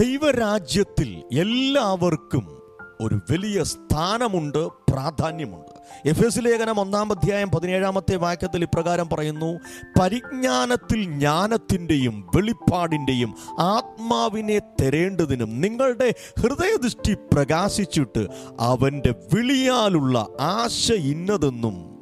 ദൈവരാജ്യത്തിൽ എല്ലാവർക്കും ഒരു വലിയ സ്ഥാനമുണ്ട് പ്രാധാന്യമുണ്ട്. എഫ് എസ് ലേഖനം ഒന്നാം അധ്യായം പതിനേഴാമത്തെ വാക്യത്തിൽ ഇപ്രകാരം പറയുന്നു പരിജ്ഞാനത്തിൽ ജ്ഞാനത്തിന്റെയും വെളിപ്പാടിന്റെയും ആത്മാവിനെ തരേണ്ടതിനും നിങ്ങളുടെ ഹൃദയദൃഷ്ടി പ്രകാശിച്ചിട്ട് അവന്റെ വിളിയാലുള്ള ആശ ഇന്നതെന്നും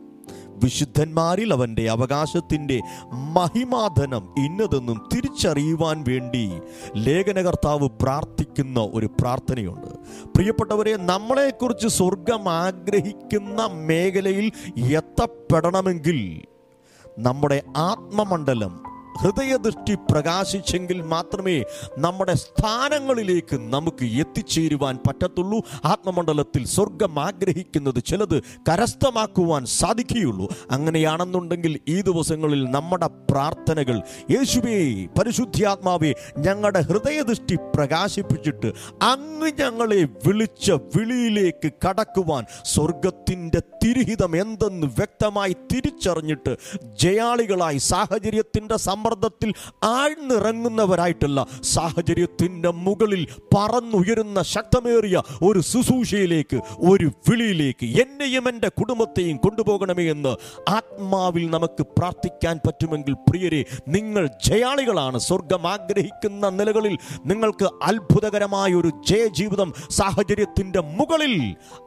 വിശുദ്ധന്മാരിൽ അവന്റെ അവകാശത്തിന്റെ മഹിമാധനം ഇന്നതെന്നും തിരിച്ചറിയുവാൻ വേണ്ടി ലേഖനകർത്താവ് പ്രാർത്ഥിക്കുന്ന ഒരു പ്രാർത്ഥനയുണ്ട്. പ്രിയപ്പെട്ടവരെ നമ്മളെക്കുറിച്ച് സ്വർഗം ആഗ്രഹിക്കുന്ന മേഖലയിൽ എത്തപ്പെടണമെങ്കിൽ നമ്മുടെ ആത്മമണ്ഡലം ഹൃദയദൃഷ്ടി പ്രകാശിച്ചെങ്കിൽ മാത്രമേ നമ്മുടെ സ്ഥാനങ്ങളിലേക്ക് നമുക്ക് എത്തിച്ചേരുവാൻ പറ്റത്തുള്ളൂ. ആത്മമണ്ഡലത്തിൽ സ്വർഗം ആഗ്രഹിക്കുന്നത് ചിലത് കരസ്ഥമാക്കുവാൻ സാധിക്കുകയുള്ളൂ. അങ്ങനെയാണെന്നുണ്ടെങ്കിൽ ഈ ദിവസങ്ങളിൽ നമ്മുടെ പ്രാർത്ഥനകൾ യേശുവേ പരിശുദ്ധാത്മാവേ ഞങ്ങളുടെ ഹൃദയദൃഷ്ടി പ്രകാശിപ്പിച്ചിട്ട് അങ്ങ് ഞങ്ങളെ വിളിച്ച വിളിയിലേക്ക് കടക്കുവാൻ സ്വർഗത്തിന്റെ തിരുഹിതം എന്തെന്ന് വ്യക്തമായി തിരിച്ചറിഞ്ഞിട്ട് ജയാളികളായി സാഹചര്യത്തിന്റെ സമ്മർദ്ദത്തിൽ ആഴ്ന്നിറങ്ങുന്നവരായിട്ടുള്ള സാഹചര്യത്തിന്റെ മുകളിൽ പറന്നുയരുന്ന ശക്തമേറിയ ഒരു ശുശ്രൂഷയിലേക്ക് ഒരു വിളിയിലേക്ക് എന്നെയും എന്റെ കുടുംബത്തെയും കൊണ്ടുപോകണമേ എന്ന് ആത്മാവിൽ നമുക്ക് പ്രാർത്ഥിക്കാൻ പറ്റുമെങ്കിൽ പ്രിയരെ നിങ്ങൾ ജയാളികളാണ്. സ്വർഗം ആഗ്രഹിക്കുന്ന നിലകളിൽ നിങ്ങൾക്ക് അത്ഭുതകരമായ ഒരു ജയജീവിതം സാഹചര്യത്തിന്റെ മുകളിൽ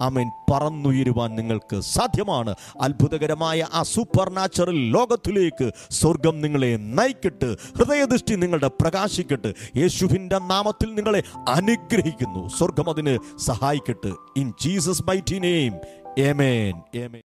അമേൻ പറന്നുയരുവാൻ നിങ്ങൾക്ക് സാധ്യമാണ്. അത്ഭുതകരമായ ആ സൂപ്പർ നാച്ചുറൽ ലോകത്തിലേക്ക് സ്വർഗം നിങ്ങളെ നയിക്കട്ട് ഹൃദയദൃഷ്ടി നിങ്ങളുടെ പ്രകാശിക്കട്ടെ. യേശുവിന്റെ നാമത്തിൽ നിങ്ങളെ അനുഗ്രഹിക്കുന്നു. സ്വർഗം അതിന് സഹായിക്കട്ടെ. In Jesus mighty name amen amen